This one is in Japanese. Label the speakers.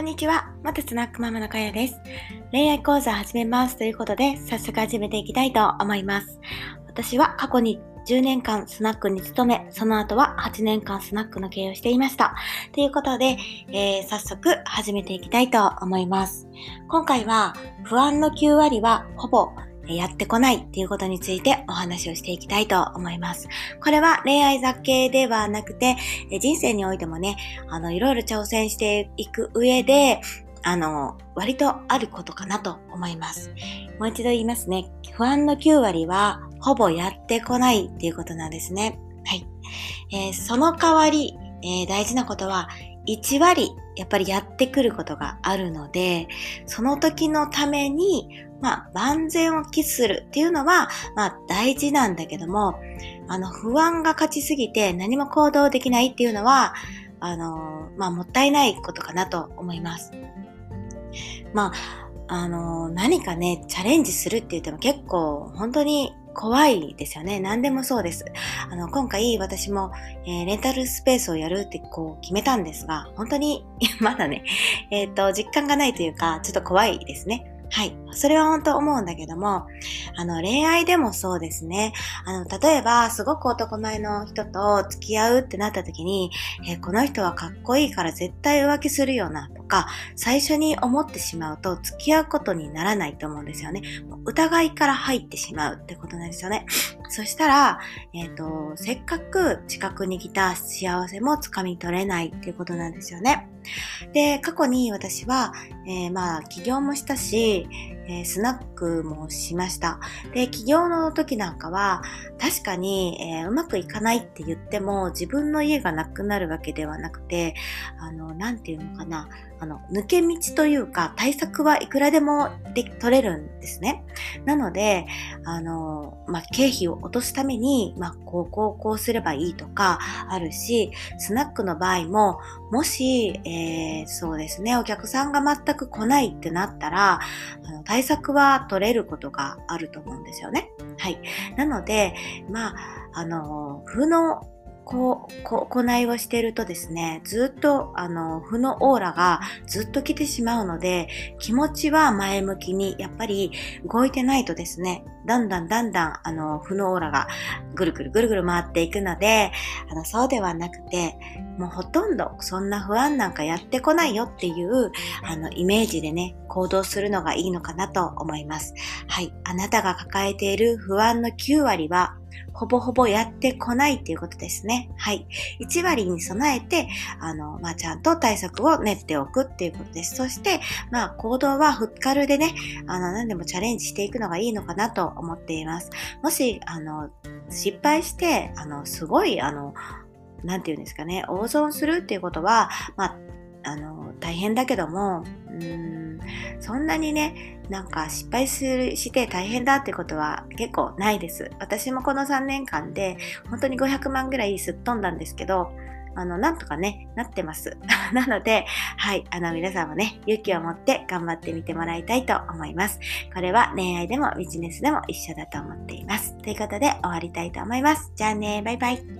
Speaker 1: こんにちは。元スナックママのかやです。恋愛講座始めますということで、早速始めていきたいと思います。私は過去に10年間スナックに勤め、その後は8年間スナックの経営をしていました。ということで、えー、早速始めていきたいと思います。今回は不安の9割はほぼやってこないっていうことについてお話をしていきたいと思います。これは恋愛雑系ではなくて、人生においてもね、あの、いろいろ挑戦していく上で、あの、割とあることかなと思います。もう一度言いますね。不安の9割は、ほぼやってこないっていうことなんですね。はい。えー、その代わり、えー、大事なことは、1割、やっぱりやってくることがあるので、その時のために、まあ、万全を期するっていうのは、まあ、大事なんだけども、あの、不安が勝ちすぎて何も行動できないっていうのは、あの、まあ、もったいないことかなと思います。まあ、あの、何かね、チャレンジするって言っても結構、本当に怖いですよね。何でもそうです。あの、今回私も、えー、レンタルスペースをやるってこう決めたんですが、本当に、まだね、えっ、ー、と、実感がないというか、ちょっと怖いですね。はい。それは本当思うんだけども、あの、恋愛でもそうですね。あの、例えば、すごく男前の人と付き合うってなった時に、えー、この人はかっこいいから絶対浮気するよな、か、最初に思ってしまうと付き合うことにならないと思うんですよね。疑いから入ってしまうってことなんですよね。そしたら、えっ、ー、と、せっかく近くに来た幸せも掴み取れないっていうことなんですよね。で、過去に私は、えー、まあ、起業もしたし、えー、スナックもしました。で、起業の時なんかは、確かに、えー、うまくいかないって言っても、自分の家がなくなるわけではなくて、あの、なんていうのかな、あの、抜け道というか、対策はいくらでもで取れるんですね。なので、あの、まあ、経費を落とすために、まあ、こう、こう、こうすればいいとか、あるし、スナックの場合も、もし、えー、そうですね、お客さんが全く来ないってなったら、あの対対策は取れることがあると思うんですよね。はい。なので、まあ、あの、負のこう、こ行いをしているとですね、ずっと、あの、負のオーラがずっと来てしまうので、気持ちは前向きに、やっぱり動いてないとですね、だんだんだんだん、あの、負のオーラがぐるぐるぐるぐる回っていくので、あの、そうではなくて、もうほとんどそんな不安なんかやってこないよっていう、あの、イメージでね、行動するのがいいのかなと思います。はい。あなたが抱えている不安の9割は、ほぼほぼやってこないっていうことですね。はい。1割に備えて、あの、まあ、ちゃんと対策を練っておくっていうことです。そして、まあ、行動はフッカルでね、あの、何でもチャレンジしていくのがいいのかなと思っています。もし、あの、失敗して、あの、すごい、あの、なんて言うんですかね、大損するっていうことは、まあ、あの、大変だけども、うん、そんなにね、なんか失敗するして大変だってことは結構ないです。私もこの3年間で本当に500万ぐらいすっ飛んだんですけど、あの、なんとかね、なってます。なので、はい、あの、皆さんもね、勇気を持って頑張ってみてもらいたいと思います。これは恋愛でもビジネスでも一緒だと思っています。ということで、終わりたいと思います。じゃあね、バイバイ。